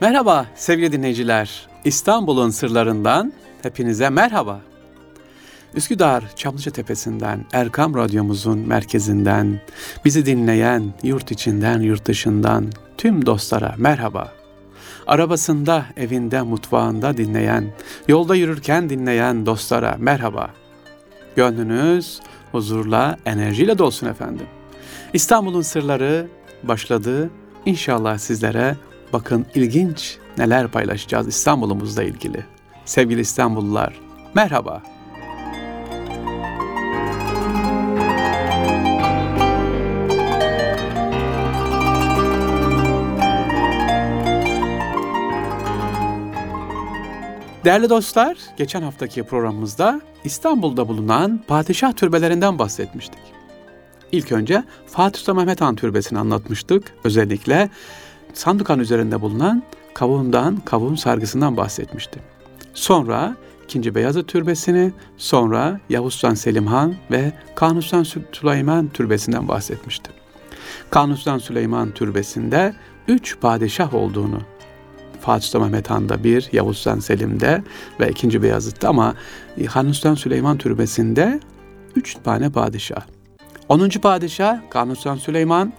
Merhaba sevgili dinleyiciler. İstanbul'un sırlarından hepinize merhaba. Üsküdar Çamlıca Tepesi'nden, Erkam Radyomuzun merkezinden, bizi dinleyen yurt içinden, yurt dışından tüm dostlara merhaba. Arabasında, evinde, mutfağında dinleyen, yolda yürürken dinleyen dostlara merhaba. Gönlünüz huzurla, enerjiyle dolsun efendim. İstanbul'un sırları başladı. İnşallah sizlere bakın ilginç neler paylaşacağız İstanbul'umuzla ilgili. Sevgili İstanbullular, merhaba. Değerli dostlar, geçen haftaki programımızda İstanbul'da bulunan padişah türbelerinden bahsetmiştik. İlk önce Fatih Sultan Mehmet Han Türbesi'ni anlatmıştık. Özellikle Sandıkan üzerinde bulunan kavuğundan, kavuğun sargısından bahsetmiştim. Sonra 2. Beyazıt Türbesi'ni, sonra Yavuz Sultan Selim Han ve Kanuni Sultan Süleyman Türbesi'nden bahsetmiştim. Kanuni Sultan Süleyman Türbesi'nde üç padişah olduğunu Fatih Sultan Mehmet Han'da bir, Yavuz Sultan Selim'de ve 2. Beyazıt'ta ama Kanuni Sultan Süleyman Türbesi'nde üç tane padişah. 10. padişah Kanuni Sultan Süleyman,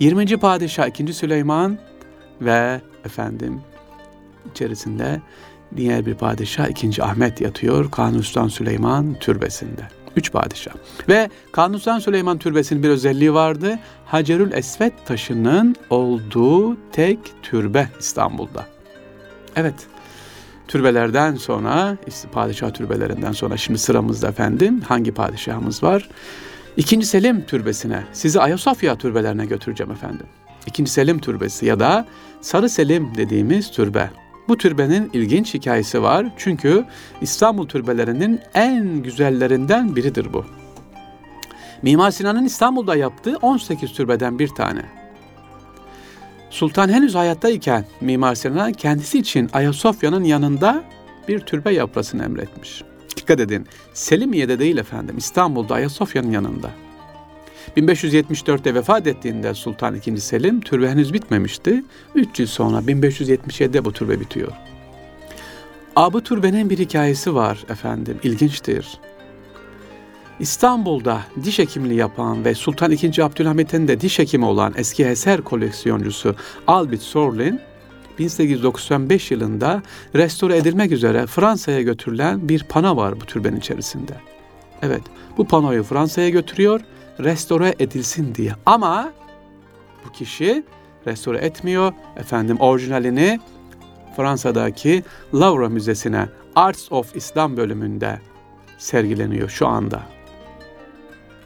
20. padişah 2. Süleyman ve efendim içerisinde diğer bir padişah 2. Ahmet yatıyor Kanuni Süleyman türbesinde. Üç padişah. Ve Kanuni Süleyman türbesinin bir özelliği vardı. Hacerül Esvet taşının olduğu tek türbe İstanbul'da. Evet, türbelerden sonra, padişah türbelerinden sonra şimdi sıramızda efendim hangi padişahımız var? İkinci Selim Türbesi'ne, sizi Ayasofya türbelerine götüreceğim efendim. İkinci Selim Türbesi ya da Sarı Selim dediğimiz türbe. Bu türbenin ilginç hikayesi var çünkü İstanbul türbelerinin en güzellerinden biridir bu. Mimar Sinan'ın İstanbul'da yaptığı 18 türbeden bir tane. Sultan henüz hayattayken Mimar Sinan kendisi için Ayasofya'nın yanında bir türbe yapmasını emretmiş. Dikkat edin, Selimiye'de değil efendim, İstanbul'da Ayasofya'nın yanında. 1574'te vefat ettiğinde Sultan II. Selim türbe henüz bitmemişti. 3 yıl sonra 1577'de bu türbe bitiyor. Aa, bu türbenin bir hikayesi var efendim, ilginçtir. İstanbul'da diş hekimliği yapan ve Sultan II. Abdülhamit'in de diş hekimi olan eski eser koleksiyoncusu Albert Sorlin, 1895 yılında restore edilmek üzere Fransa'ya götürülen bir pano var bu türbenin içerisinde. Evet, bu panoyu Fransa'ya götürüyor, restore edilsin diye. Ama bu kişi restore etmiyor. Efendim orijinalini Fransa'daki Louvre Müzesi'ne Arts of İslam bölümünde sergileniyor şu anda.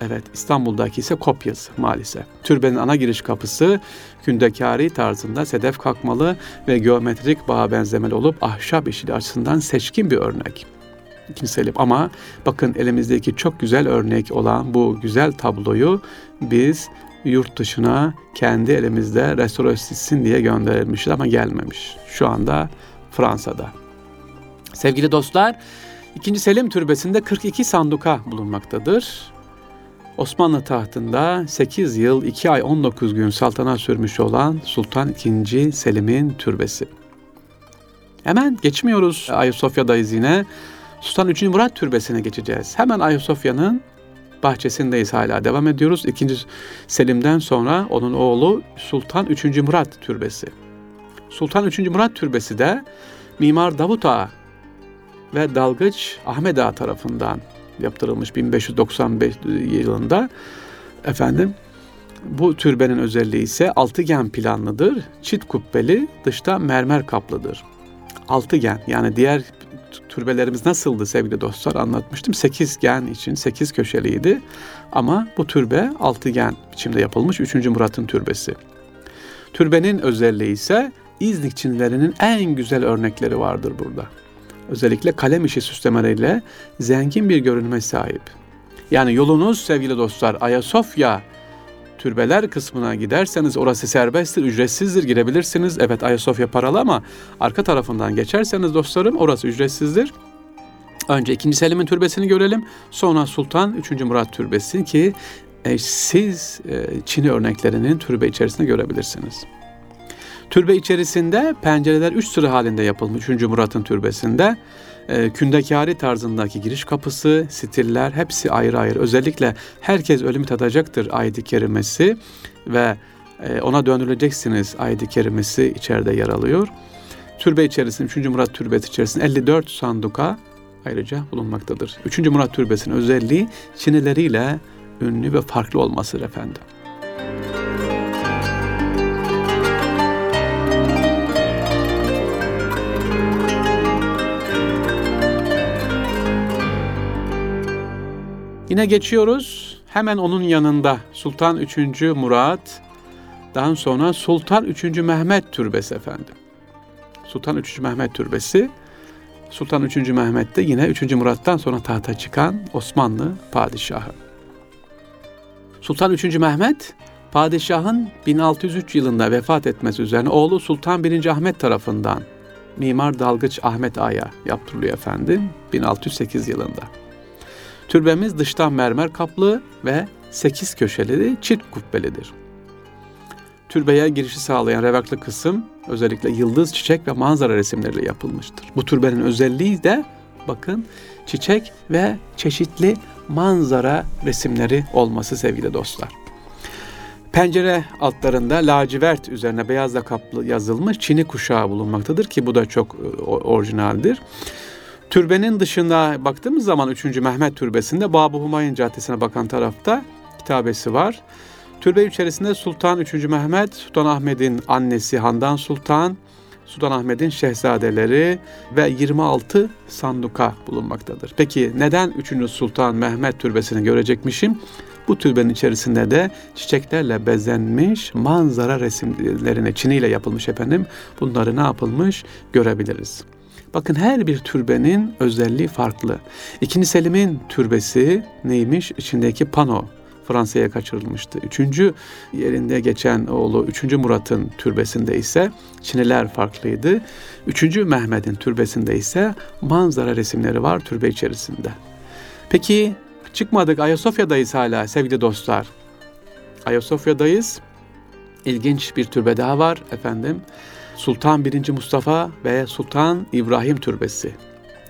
Evet İstanbul'daki ise kopyası maalesef. Türbenin ana giriş kapısı kündekari tarzında sedef kalkmalı ve geometrik bağa benzemeli olup ahşap işi açısından seçkin bir örnek. İkinci Selim ama bakın elimizdeki çok güzel örnek olan bu güzel tabloyu biz yurt dışına kendi elimizde restore edilsin diye gönderilmişiz ama gelmemiş. Şu anda Fransa'da. Sevgili dostlar, 2. Selim Türbesi'nde 42 sanduka bulunmaktadır. Osmanlı tahtında 8 yıl 2 ay 19 gün saltanat sürmüş olan Sultan II. Selim'in türbesi. Hemen geçmiyoruz Ayasofya'dayız yine. Sultan 3. Murat Türbesi'ne geçeceğiz. Hemen Ayasofya'nın bahçesindeyiz hala. Devam ediyoruz. 2. Selim'den sonra onun oğlu Sultan 3. Murat Türbesi. Sultan 3. Murat Türbesi de Mimar Davut Ağa ve Dalgıç Ahmet Ağa tarafından yaptırılmış 1595 yılında. Efendim bu türbenin özelliği ise altıgen planlıdır. Çit kubbeli, dışta mermer kaplıdır. Altıgen yani diğer türbelerimiz nasıldı sevgili dostlar anlatmıştım. Sekizgen için sekiz köşeliydi. Ama bu türbe altıgen biçimde yapılmış 3. Murat'ın türbesi. Türbenin özelliği ise İznik Çinlilerinin en güzel örnekleri vardır burada özellikle kalem işi süslemeleriyle zengin bir görünüme sahip. Yani yolunuz sevgili dostlar Ayasofya türbeler kısmına giderseniz orası serbesttir, ücretsizdir, girebilirsiniz. Evet Ayasofya paralı ama arka tarafından geçerseniz dostlarım orası ücretsizdir. Önce 2. Selim'in türbesini görelim. Sonra Sultan 3. Murat türbesi ki e, siz e, Çin'i örneklerinin türbe içerisinde görebilirsiniz. Türbe içerisinde pencereler üç sıra halinde yapılmış 3. Murat'ın türbesinde. E, kündekari tarzındaki giriş kapısı, stiller hepsi ayrı ayrı. Özellikle herkes ölümü tadacaktır ayet-i kerimesi ve e, ona döndürüleceksiniz ayet-i kerimesi içeride yer alıyor. Türbe içerisinde 3. Murat Türbesi içerisinde 54 sanduka ayrıca bulunmaktadır. 3. Murat Türbesi'nin özelliği çinileriyle ünlü ve farklı olmasıdır efendim. Yine geçiyoruz. Hemen onun yanında Sultan 3. Murat, daha sonra Sultan 3. Mehmet Türbesi efendim. Sultan 3. Mehmet Türbesi. Sultan 3. Mehmet de yine 3. Murat'tan sonra tahta çıkan Osmanlı padişahı. Sultan 3. Mehmet padişahın 1603 yılında vefat etmesi üzerine oğlu Sultan 1. Ahmet tarafından Mimar Dalgıç Ahmet Ağa'ya yaptırılıyor efendim 1608 yılında. Türbemiz dıştan mermer kaplı ve 8 köşeli çift kubbelidir. Türbeye girişi sağlayan revaklı kısım özellikle yıldız, çiçek ve manzara resimleriyle yapılmıştır. Bu türbenin özelliği de bakın çiçek ve çeşitli manzara resimleri olması sevgili dostlar. Pencere altlarında lacivert üzerine beyazla kaplı yazılmış çini kuşağı bulunmaktadır ki bu da çok e, orijinaldir. Türbenin dışında baktığımız zaman 3. Mehmet Türbesi'nde Babı Humayun Caddesi'ne bakan tarafta kitabesi var. Türbe içerisinde Sultan 3. Mehmet, Sultan Ahmet'in annesi Handan Sultan, Sultan Ahmet'in şehzadeleri ve 26 sanduka bulunmaktadır. Peki neden 3. Sultan Mehmet türbesini görecekmişim? Bu türbenin içerisinde de çiçeklerle bezenmiş manzara resimlerini çiniyle yapılmış efendim. Bunları ne yapılmış görebiliriz. Bakın her bir türbenin özelliği farklı. İkinci Selim'in türbesi neymiş? İçindeki pano Fransa'ya kaçırılmıştı. Üçüncü yerinde geçen oğlu üçüncü Murat'ın türbesinde ise Çiniler farklıydı. Üçüncü Mehmet'in türbesinde ise manzara resimleri var türbe içerisinde. Peki çıkmadık Ayasofya'dayız hala sevgili dostlar. Ayasofya'dayız. İlginç bir türbe daha var efendim. Sultan 1. Mustafa ve Sultan İbrahim Türbesi.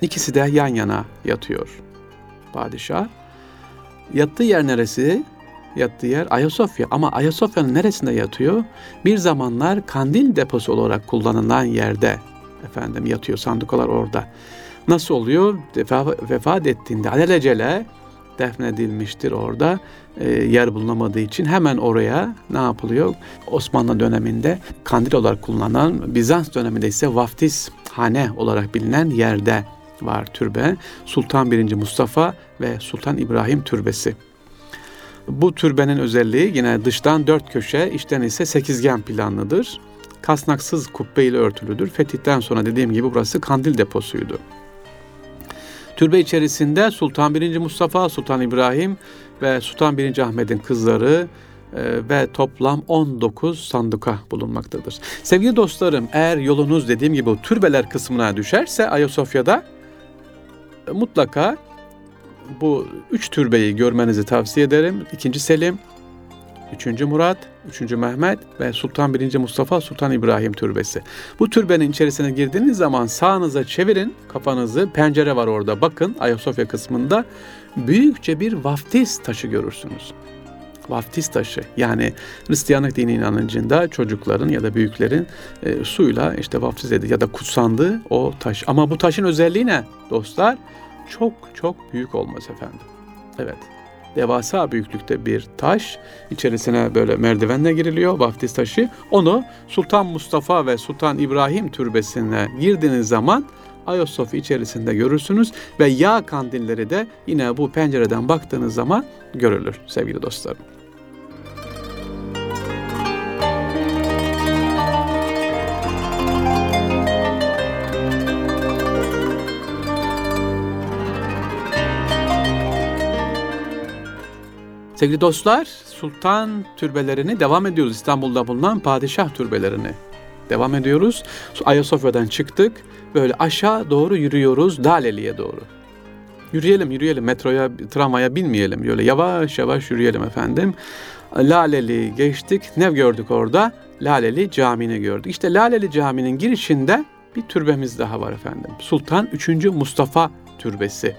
İkisi de yan yana yatıyor. Padişah. Yattığı yer neresi? Yattığı yer Ayasofya. Ama Ayasofya'nın neresinde yatıyor? Bir zamanlar kandil deposu olarak kullanılan yerde efendim yatıyor. Sandukalar orada. Nasıl oluyor? Vefa, vefat ettiğinde alelacele defnedilmiştir orada. E, yer bulunamadığı için hemen oraya ne yapılıyor? Osmanlı döneminde kandil olarak kullanılan, Bizans döneminde ise vaftiz hane olarak bilinen yerde var türbe. Sultan 1. Mustafa ve Sultan İbrahim türbesi. Bu türbenin özelliği yine dıştan dört köşe, içten ise sekizgen planlıdır. Kasnaksız kubbe ile örtülüdür. Fetihten sonra dediğim gibi burası kandil deposuydu. Türbe içerisinde Sultan 1. Mustafa, Sultan İbrahim ve Sultan 1. Ahmet'in kızları e, ve toplam 19 sanduka bulunmaktadır. Sevgili dostlarım eğer yolunuz dediğim gibi türbeler kısmına düşerse Ayasofya'da e, mutlaka bu üç türbeyi görmenizi tavsiye ederim. İkinci Selim, 3. Murat, 3. Mehmet ve Sultan 1. Mustafa Sultan İbrahim türbesi. Bu türbenin içerisine girdiğiniz zaman sağınıza çevirin kafanızı. Pencere var orada bakın Ayasofya kısmında. Büyükçe bir vaftiz taşı görürsünüz. Vaftiz taşı yani Hristiyanlık dini inancında çocukların ya da büyüklerin e, suyla işte vaftiz edildi ya da kutsandığı o taş. Ama bu taşın özelliği ne dostlar? Çok çok büyük olmaz efendim. Evet devasa büyüklükte bir taş. İçerisine böyle merdivenle giriliyor vaftiz taşı. Onu Sultan Mustafa ve Sultan İbrahim türbesine girdiğiniz zaman Ayasofya içerisinde görürsünüz ve yağ kandilleri de yine bu pencereden baktığınız zaman görülür sevgili dostlarım. Sevgili dostlar, sultan türbelerini devam ediyoruz. İstanbul'da bulunan padişah türbelerini devam ediyoruz. Ayasofya'dan çıktık. Böyle aşağı doğru yürüyoruz Daleli'ye doğru. Yürüyelim, yürüyelim. Metroya, tramvaya binmeyelim. Böyle yavaş yavaş yürüyelim efendim. Laleli geçtik. Ne gördük orada? Laleli Camii'ni gördük. İşte Laleli Camii'nin girişinde bir türbemiz daha var efendim. Sultan 3. Mustafa Türbesi.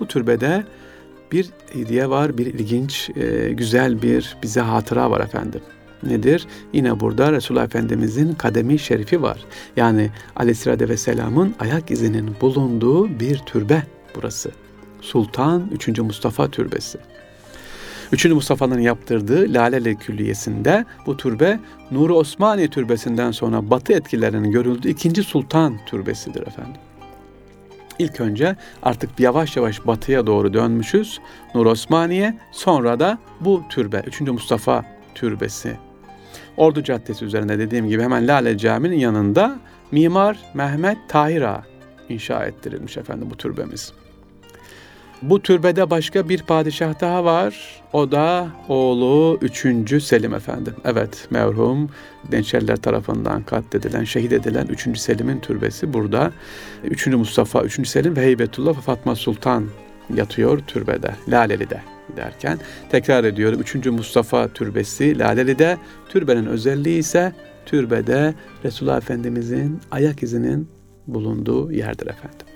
Bu türbede bir hediye var, bir ilginç, e, güzel bir bize hatıra var efendim. Nedir? Yine burada Resulullah Efendimizin kademi şerifi var. Yani Aleyhisselatü Vesselam'ın ayak izinin bulunduğu bir türbe burası. Sultan 3. Mustafa Türbesi. 3. Mustafa'nın yaptırdığı Laleli Külliyesi'nde bu türbe Nuri Osmani Türbesi'nden sonra batı etkilerinin görüldüğü ikinci sultan türbesidir efendim. İlk önce artık yavaş yavaş batıya doğru dönmüşüz. Nur Osmaniye sonra da bu türbe 3. Mustafa Türbesi. Ordu Caddesi üzerinde dediğim gibi hemen Lale Camii'nin yanında Mimar Mehmet Tahir Ağa inşa ettirilmiş efendim bu türbemiz. Bu türbede başka bir padişah daha var. O da oğlu 3. Selim efendim. Evet merhum Dençerler tarafından katledilen, şehit edilen 3. Selim'in türbesi burada. 3. Mustafa, 3. Selim ve Heybetullah Fatma Sultan yatıyor türbede, Laleli'de derken tekrar ediyorum 3. Mustafa türbesi Laleli'de türbenin özelliği ise türbede Resulullah Efendimizin ayak izinin bulunduğu yerdir efendim.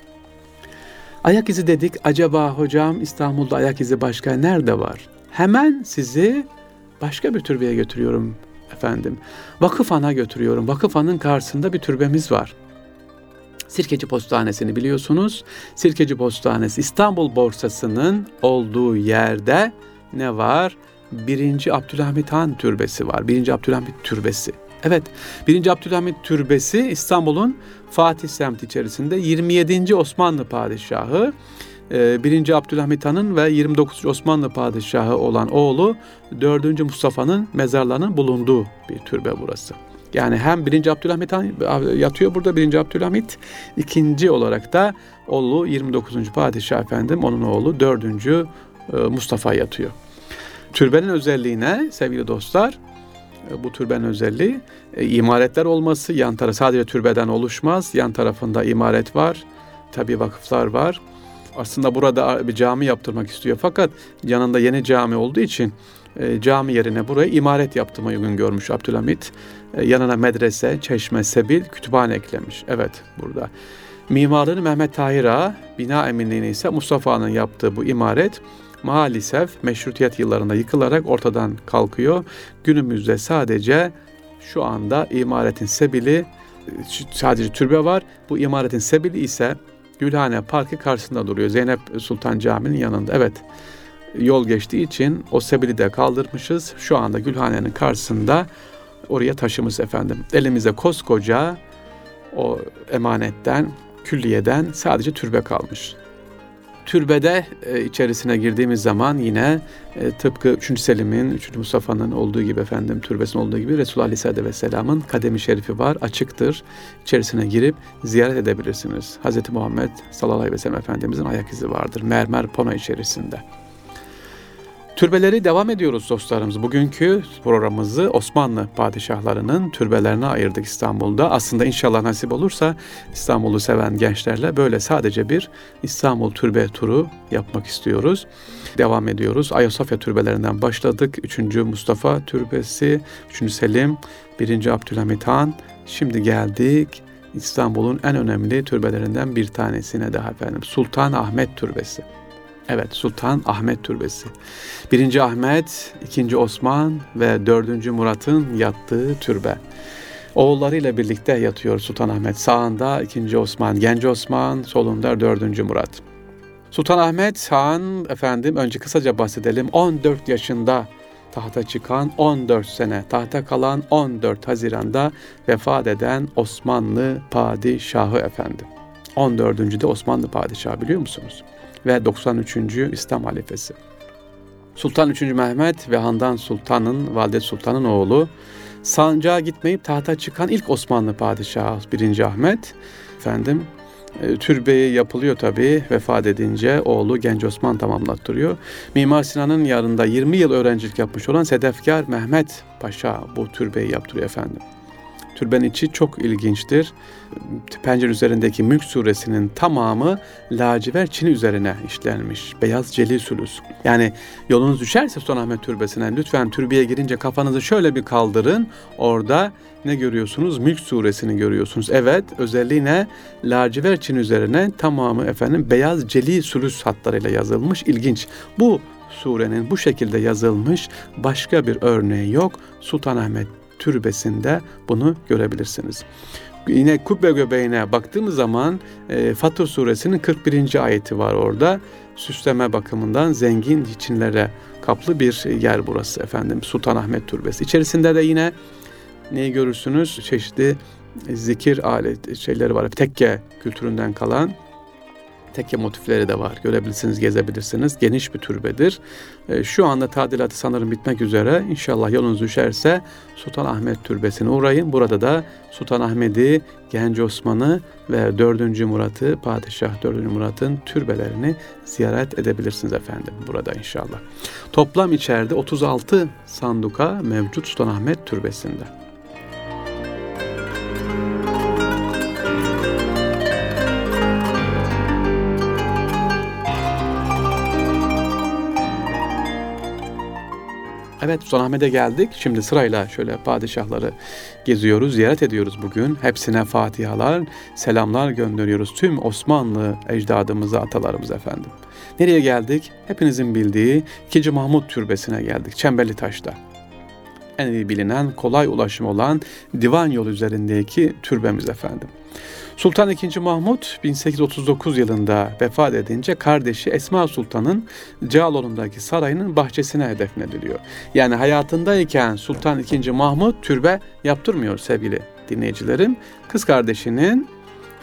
Ayak izi dedik. Acaba hocam İstanbul'da ayak izi başka nerede var? Hemen sizi başka bir türbeye götürüyorum efendim. Vakıfan'a götürüyorum. Vakıfan'ın karşısında bir türbemiz var. Sirkeci Postanesi'ni biliyorsunuz. Sirkeci Postanesi İstanbul borsasının olduğu yerde ne var? Birinci Abdülhamit Han Türbesi var. Birinci Abdülhamit Türbesi. Evet, 1. Abdülhamit Türbesi İstanbul'un Fatih semti içerisinde 27. Osmanlı padişahı 1. E, Abdülhamit Han'ın ve 29. Osmanlı padişahı olan oğlu 4. Mustafa'nın mezarlarının bulunduğu bir türbe burası. Yani hem 1. Abdülhamit Han yatıyor burada 1. Abdülhamit, ikinci olarak da oğlu 29. padişah efendim onun oğlu 4. E, Mustafa yatıyor. Türbenin özelliğine sevgili dostlar bu türbenin özelliği e, imaretler olması. Yan tarafı sadece türbeden oluşmaz. Yan tarafında imaret var. Tabi vakıflar var. Aslında burada bir cami yaptırmak istiyor. Fakat yanında yeni cami olduğu için e, cami yerine buraya imaret yaptırmayı uygun görmüş Abdülhamit. E, yanına medrese, çeşme, sebil, kütüphane eklemiş. Evet burada. Mimarını Mehmet Tahir bina eminliğini ise Mustafa'nın yaptığı bu imaret maalesef meşrutiyet yıllarında yıkılarak ortadan kalkıyor. Günümüzde sadece şu anda imaretin sebili sadece türbe var. Bu imaretin sebili ise Gülhane Parkı karşısında duruyor. Zeynep Sultan Camii'nin yanında. Evet yol geçtiği için o sebili de kaldırmışız. Şu anda Gülhane'nin karşısında oraya taşımız efendim. Elimize koskoca o emanetten, külliyeden sadece türbe kalmış. Türbede e, içerisine girdiğimiz zaman yine e, tıpkı 3. Selim'in, 3. Mustafa'nın olduğu gibi efendim türbesinin olduğu gibi Resulullah Aleyhisselatü Vesselam'ın kademi şerifi var, açıktır. İçerisine girip ziyaret edebilirsiniz. Hz. Muhammed sallallahu aleyhi ve sellem Efendimizin ayak izi vardır mermer pano içerisinde. Türbeleri devam ediyoruz dostlarımız. Bugünkü programımızı Osmanlı padişahlarının türbelerine ayırdık İstanbul'da. Aslında inşallah nasip olursa İstanbul'u seven gençlerle böyle sadece bir İstanbul türbe turu yapmak istiyoruz. Devam ediyoruz. Ayasofya türbelerinden başladık. 3. Mustafa Türbesi, 3. Selim, 1. Abdülhamit Han. Şimdi geldik İstanbul'un en önemli türbelerinden bir tanesine daha efendim. Sultan Ahmet Türbesi. Evet Sultan Ahmet Türbesi. Birinci Ahmet, ikinci Osman ve dördüncü Murat'ın yattığı türbe. Oğullarıyla birlikte yatıyor Sultan Ahmet. Sağında ikinci Osman, genç Osman, solunda dördüncü Murat. Sultan Ahmet Han efendim önce kısaca bahsedelim. 14 yaşında tahta çıkan 14 sene tahta kalan 14 Haziran'da vefat eden Osmanlı padişahı efendim. 14. de Osmanlı padişahı biliyor musunuz? Ve 93. İslam halifesi. Sultan 3. Mehmet ve Handan Sultan'ın, Valide Sultan'ın oğlu, sancağa gitmeyip tahta çıkan ilk Osmanlı padişahı 1. Ahmet. Efendim, e, türbeyi yapılıyor tabii vefat edince oğlu Genç Osman tamamlattırıyor. Mimar Sinan'ın yanında 20 yıl öğrencilik yapmış olan Sedefkar Mehmet Paşa bu türbeyi yaptırıyor efendim. Türbenin içi çok ilginçtir. Pencere üzerindeki Mülk suresinin tamamı lacivert çini üzerine işlenmiş. Beyaz celi sülüs. Yani yolunuz düşerse Sultanahmet Türbesi'ne lütfen türbeye girince kafanızı şöyle bir kaldırın. Orada ne görüyorsunuz? Mülk suresini görüyorsunuz. Evet özelliği ne? Lacivert çini üzerine tamamı efendim beyaz celi sülüs hatlarıyla yazılmış. İlginç. Bu surenin bu şekilde yazılmış başka bir örneği yok. Sultanahmet Türbesi'nde bunu görebilirsiniz. Yine kubbe göbeğine baktığımız zaman e, Fatır suresinin 41. ayeti var orada. Süsleme bakımından zengin içinlere kaplı bir yer burası efendim. Sultanahmet Türbesi. İçerisinde de yine neyi görürsünüz? Çeşitli zikir alet şeyleri var. Tekke kültüründen kalan tekke motifleri de var. Görebilirsiniz, gezebilirsiniz. Geniş bir türbedir. E, şu anda tadilatı sanırım bitmek üzere. İnşallah yolunuz düşerse Sultan Ahmet Türbesi'ne uğrayın. Burada da Sultan Ahmet'i, Genç Osman'ı ve 4. Murat'ı, Padişah 4. Murat'ın türbelerini ziyaret edebilirsiniz efendim burada inşallah. Toplam içeride 36 sanduka mevcut Sultan Ahmet Türbesi'nde. Evet Sultanahmet'e geldik. Şimdi sırayla şöyle padişahları geziyoruz, ziyaret ediyoruz bugün. Hepsine fatihalar, selamlar gönderiyoruz tüm Osmanlı ecdadımıza, atalarımıza efendim. Nereye geldik? Hepinizin bildiği 2. Mahmut Türbesi'ne geldik. Çemberli Taş'ta. En iyi bilinen, kolay ulaşım olan Divan Yolu üzerindeki türbemiz efendim. Sultan II. Mahmut 1839 yılında vefat edince kardeşi Esma Sultan'ın Cağaloğlu'ndaki sarayının bahçesine defnediliyor. Yani hayatındayken Sultan II. Mahmut türbe yaptırmıyor sevgili dinleyicilerim. Kız kardeşinin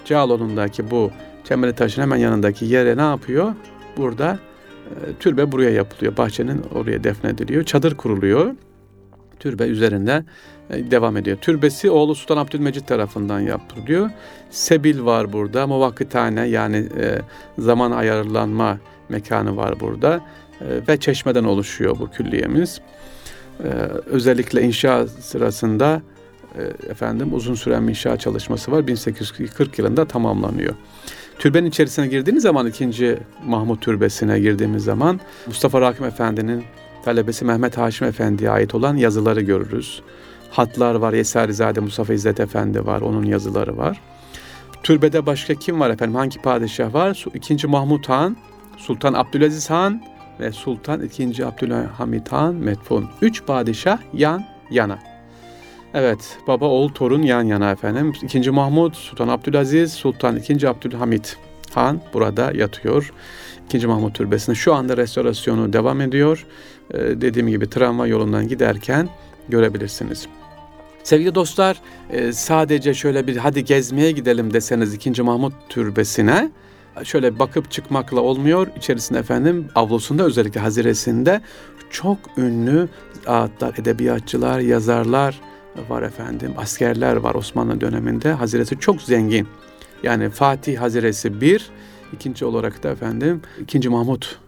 Cağaloğlu'ndaki bu Çemberli Taş'ın hemen yanındaki yere ne yapıyor? Burada e, türbe buraya yapılıyor. Bahçenin oraya defnediliyor. Çadır kuruluyor. Türbe üzerinde e, devam ediyor. Türbesi oğlu Sultan Abdülmecit tarafından yapılıyor. Sebil var burada. Muvakkitane yani e, zaman ayarlanma mekanı var burada. E, ve çeşmeden oluşuyor bu külliyemiz. Özellikle inşa sırasında efendim uzun süren bir inşa çalışması var. 1840 yılında tamamlanıyor. Türbenin içerisine girdiğiniz zaman ikinci Mahmut Türbesi'ne girdiğimiz zaman Mustafa Rakim Efendi'nin talebesi Mehmet Haşim Efendi'ye ait olan yazıları görürüz hatlar var. Yesarizade Mustafa İzzet Efendi var. Onun yazıları var. Türbede başka kim var efendim? Hangi padişah var? İkinci Mahmut Han, Sultan Abdülaziz Han ve Sultan II. Abdülhamit Han metfun. Üç padişah yan yana. Evet, baba oğul torun yan yana efendim. İkinci Mahmut, Sultan Abdülaziz, Sultan II. Abdülhamit Han burada yatıyor. İkinci Mahmut Türbesi'nde şu anda restorasyonu devam ediyor. Ee, dediğim gibi tramvay yolundan giderken görebilirsiniz. Sevgili dostlar e, sadece şöyle bir hadi gezmeye gidelim deseniz 2. Mahmut Türbesi'ne şöyle bakıp çıkmakla olmuyor. İçerisinde efendim avlusunda özellikle haziresinde çok ünlü ağıtlar, edebiyatçılar, yazarlar var efendim. Askerler var Osmanlı döneminde. Haziresi çok zengin. Yani Fatih Haziresi bir, ikinci olarak da efendim 2. Mahmut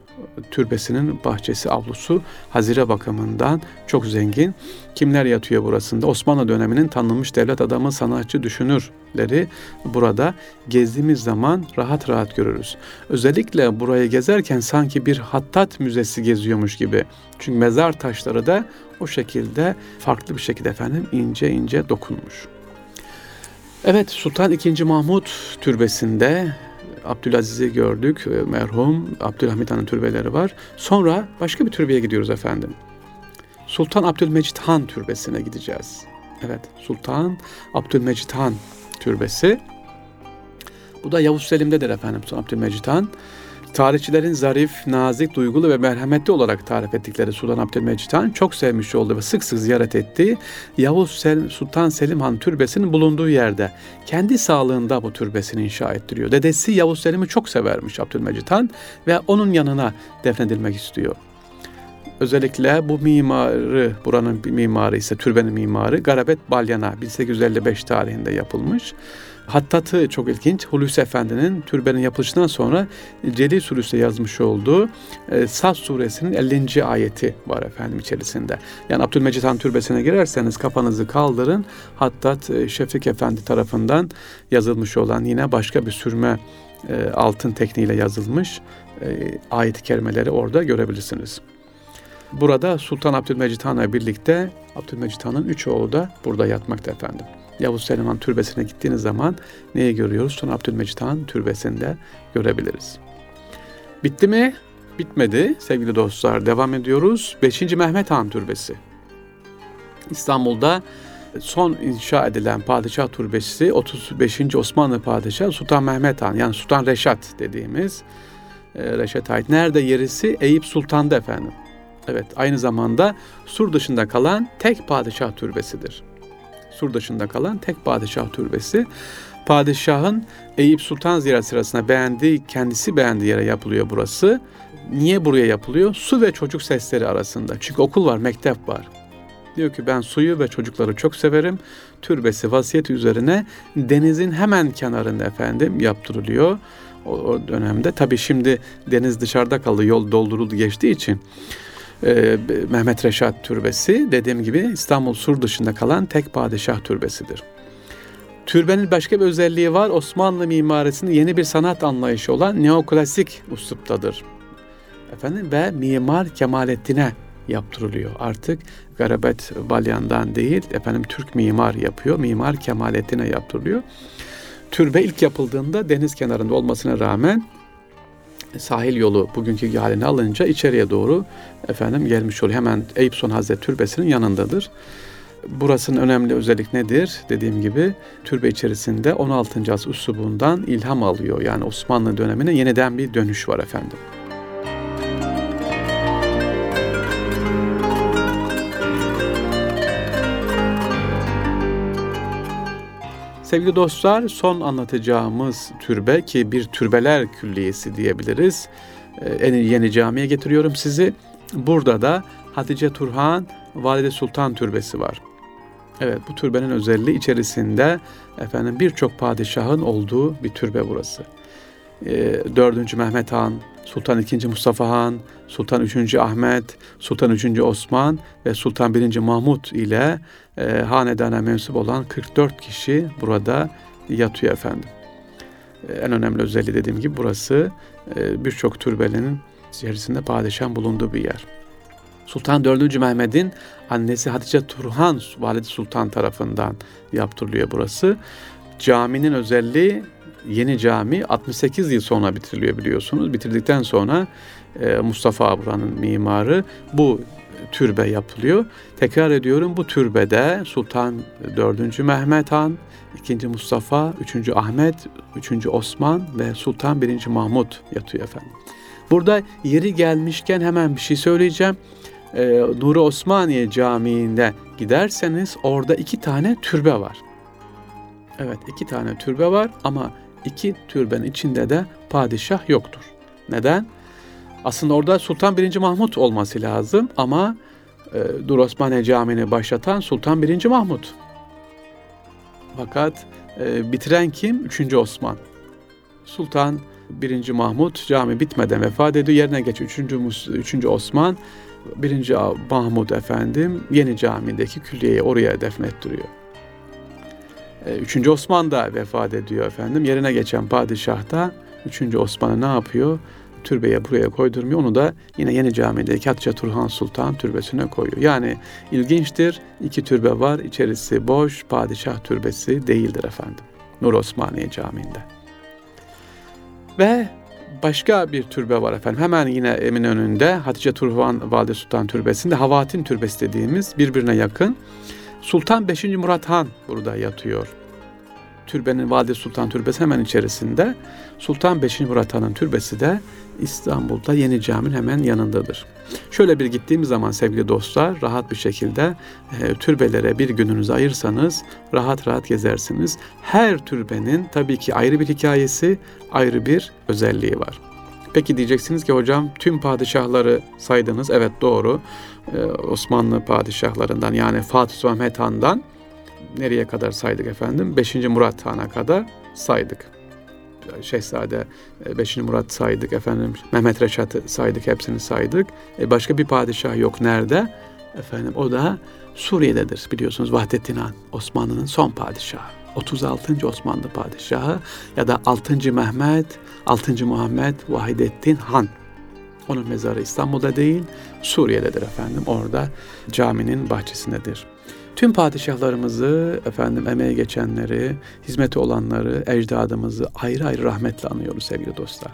türbesinin bahçesi, avlusu hazire bakımından çok zengin. Kimler yatıyor burasında? Osmanlı döneminin tanınmış devlet adamı, sanatçı, düşünürleri burada gezdiğimiz zaman rahat rahat görürüz. Özellikle burayı gezerken sanki bir hattat müzesi geziyormuş gibi. Çünkü mezar taşları da o şekilde farklı bir şekilde efendim ince ince dokunmuş. Evet Sultan II. Mahmut türbesinde Abdülaziz'i gördük. E, merhum Abdülhamit Han'ın türbeleri var. Sonra başka bir türbeye gidiyoruz efendim. Sultan Abdülmecit Han türbesine gideceğiz. Evet, Sultan Abdülmecit Han türbesi. Bu da Yavuz Selim'dedir efendim Sultan Abdülmecit Han. Tarihçilerin zarif, nazik, duygulu ve merhametli olarak tarif ettikleri Sultan Abdülmecit Han çok sevmiş olduğu ve sık sık ziyaret ettiği Yavuz Sel Sultan Selim Han türbesinin bulunduğu yerde kendi sağlığında bu türbesini inşa ettiriyor. Dedesi Yavuz Selim'i çok severmiş Abdülmecit Han ve onun yanına defnedilmek istiyor. Özellikle bu mimarı, buranın bir mimarı ise türbenin mimarı Garabet Balyana 1855 tarihinde yapılmış. Hattatı çok ilginç. Hulusi Efendi'nin türbenin yapılışından sonra Celil Suresi'de yazmış olduğu e, Saz Suresinin 50. ayeti var efendim içerisinde. Yani Abdülmecit Han Türbesi'ne girerseniz kafanızı kaldırın. Hattat e, Şefik Efendi tarafından yazılmış olan yine başka bir sürme e, altın tekniğiyle yazılmış e, ayet-i kerimeleri orada görebilirsiniz. Burada Sultan Abdülmecit Han'la birlikte Abdülmecit Han'ın üç oğlu da burada yatmakta efendim. Yavuz Selim Han Türbesi'ne gittiğiniz zaman neyi görüyoruz? Sultan Abdülmecit Han Türbesi'nde görebiliriz. Bitti mi? Bitmedi sevgili dostlar. Devam ediyoruz. 5. Mehmet Han Türbesi. İstanbul'da son inşa edilen padişah türbesi 35. Osmanlı padişahı Sultan Mehmet Han yani Sultan Reşat dediğimiz e, Reşat ait. Nerede yerisi? Eyüp Sultan'da efendim. Evet aynı zamanda sur dışında kalan tek padişah türbesidir. Sur dışında kalan tek padişah türbesi. Padişahın Eyüp Sultan ziyaret sırasında beğendiği, kendisi beğendiği yere yapılıyor burası. Niye buraya yapılıyor? Su ve çocuk sesleri arasında. Çünkü okul var, mektep var. Diyor ki ben suyu ve çocukları çok severim. Türbesi vasiyet üzerine denizin hemen kenarında efendim yaptırılıyor. O, o dönemde tabii şimdi deniz dışarıda kaldı yol dolduruldu geçtiği için. Ee, Mehmet Reşat Türbesi dediğim gibi İstanbul Sur dışında kalan tek padişah türbesidir. Türbenin başka bir özelliği var. Osmanlı mimarisinin yeni bir sanat anlayışı olan neoklasik usluptadır. Efendim ve Mimar Kemalettin'e yaptırılıyor. Artık Garabet Balyan'dan değil, efendim Türk mimar yapıyor. Mimar Kemalettin'e yaptırılıyor. Türbe ilk yapıldığında deniz kenarında olmasına rağmen sahil yolu bugünkü haline alınca içeriye doğru efendim gelmiş oluyor. Hemen Eyüp Sultan Hazretleri Türbesi'nin yanındadır. Burasının önemli özellik nedir? Dediğim gibi türbe içerisinde 16. asır üslubundan ilham alıyor. Yani Osmanlı dönemine yeniden bir dönüş var efendim. Sevgili dostlar son anlatacağımız türbe ki bir türbeler külliyesi diyebiliriz. Ee, en yeni camiye getiriyorum sizi. Burada da Hatice Turhan Valide Sultan Türbesi var. Evet bu türbenin özelliği içerisinde efendim birçok padişahın olduğu bir türbe burası. Ee, 4. Mehmet Han, Sultan II. Mustafa Han, Sultan 3. Ahmet, Sultan 3. Osman ve Sultan 1. Mahmut ile e, hanedana mensup olan 44 kişi burada yatıyor efendim. E, en önemli özelliği dediğim gibi burası e, birçok türbenin içerisinde padişahın bulunduğu bir yer. Sultan 4. Mehmet'in annesi Hatice Turhan Valide Sultan tarafından yaptırılıyor burası. Caminin özelliği yeni cami 68 yıl sonra bitiriliyor biliyorsunuz. Bitirdikten sonra e, Mustafa buranın mimarı bu türbe yapılıyor. Tekrar ediyorum bu türbede Sultan 4. Mehmet Han, 2. Mustafa, 3. Ahmet, 3. Osman ve Sultan 1. Mahmut yatıyor efendim. Burada yeri gelmişken hemen bir şey söyleyeceğim. Ee, Nuri Osmaniye Camii'nde giderseniz orada iki tane türbe var. Evet iki tane türbe var ama iki türbenin içinde de padişah yoktur. Neden? Aslında orada Sultan 1. Mahmut olması lazım ama e, Dur Camii'ni başlatan Sultan 1. Mahmut. Fakat e, bitiren kim? 3. Osman. Sultan 1. Mahmut cami bitmeden vefat ediyor. Yerine geç 3. 3. Osman 1. Mahmud efendim yeni camideki külliyeyi oraya defnettiriyor. 3. E, Osman da vefat ediyor efendim. Yerine geçen padişah da 3. Osman'ı ne yapıyor? Türbeye buraya koydurmuyor. Onu da yine Yeni Cami'deki Hatice Turhan Sultan türbesine koyuyor. Yani ilginçtir. İki türbe var. İçerisi boş. Padişah türbesi değildir efendim. Nur Osmaniye Camii'nde. Ve başka bir türbe var efendim. Hemen yine Eminönü'nde Hatice Turhan Valide Sultan Türbesi'nde Havatin Türbesi dediğimiz birbirine yakın. Sultan 5. Murat Han burada yatıyor. Türbenin Valide Sultan Türbesi hemen içerisinde. Sultan 5. Murat Han'ın türbesi de İstanbul'da Yeni Cami'nin hemen yanındadır. Şöyle bir gittiğimiz zaman sevgili dostlar rahat bir şekilde e, türbelere bir gününüzü ayırsanız rahat rahat gezersiniz. Her türbenin tabii ki ayrı bir hikayesi, ayrı bir özelliği var. Peki diyeceksiniz ki hocam tüm padişahları saydınız. Evet doğru. Ee, Osmanlı padişahlarından yani Fatih Sultan Mehmet Han'dan nereye kadar saydık efendim? 5. Murat Han'a kadar saydık. Şehzade 5. Murat saydık efendim. Mehmet Reşat'ı saydık, hepsini saydık. E, başka bir padişah yok nerede? Efendim o da Suriye'dedir biliyorsunuz Vahdettin Han, Osmanlı'nın son padişahı. 36. Osmanlı padişahı ya da 6. Mehmet, 6. Muhammed Vahidettin Han. Onun mezarı İstanbul'da değil, Suriye'dedir efendim. Orada caminin bahçesindedir. Tüm padişahlarımızı, efendim emeği geçenleri, hizmeti olanları, ecdadımızı ayrı ayrı rahmetle anıyoruz sevgili dostlar.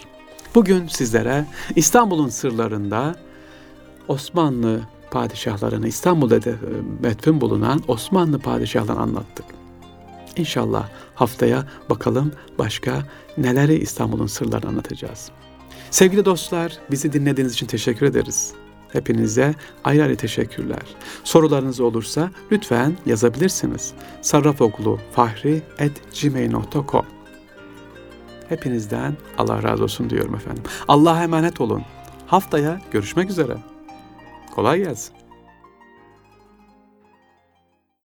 Bugün sizlere İstanbul'un sırlarında Osmanlı padişahlarını İstanbul'da da metfun bulunan Osmanlı padişahlarını anlattık. İnşallah haftaya bakalım başka neleri İstanbul'un sırlarını anlatacağız. Sevgili dostlar, bizi dinlediğiniz için teşekkür ederiz. Hepinize ayrı ayrı teşekkürler. Sorularınız olursa lütfen yazabilirsiniz. Sarrafoklu fahri at gmail.com Hepinizden Allah razı olsun diyorum efendim. Allah'a emanet olun. Haftaya görüşmek üzere. Kolay gelsin.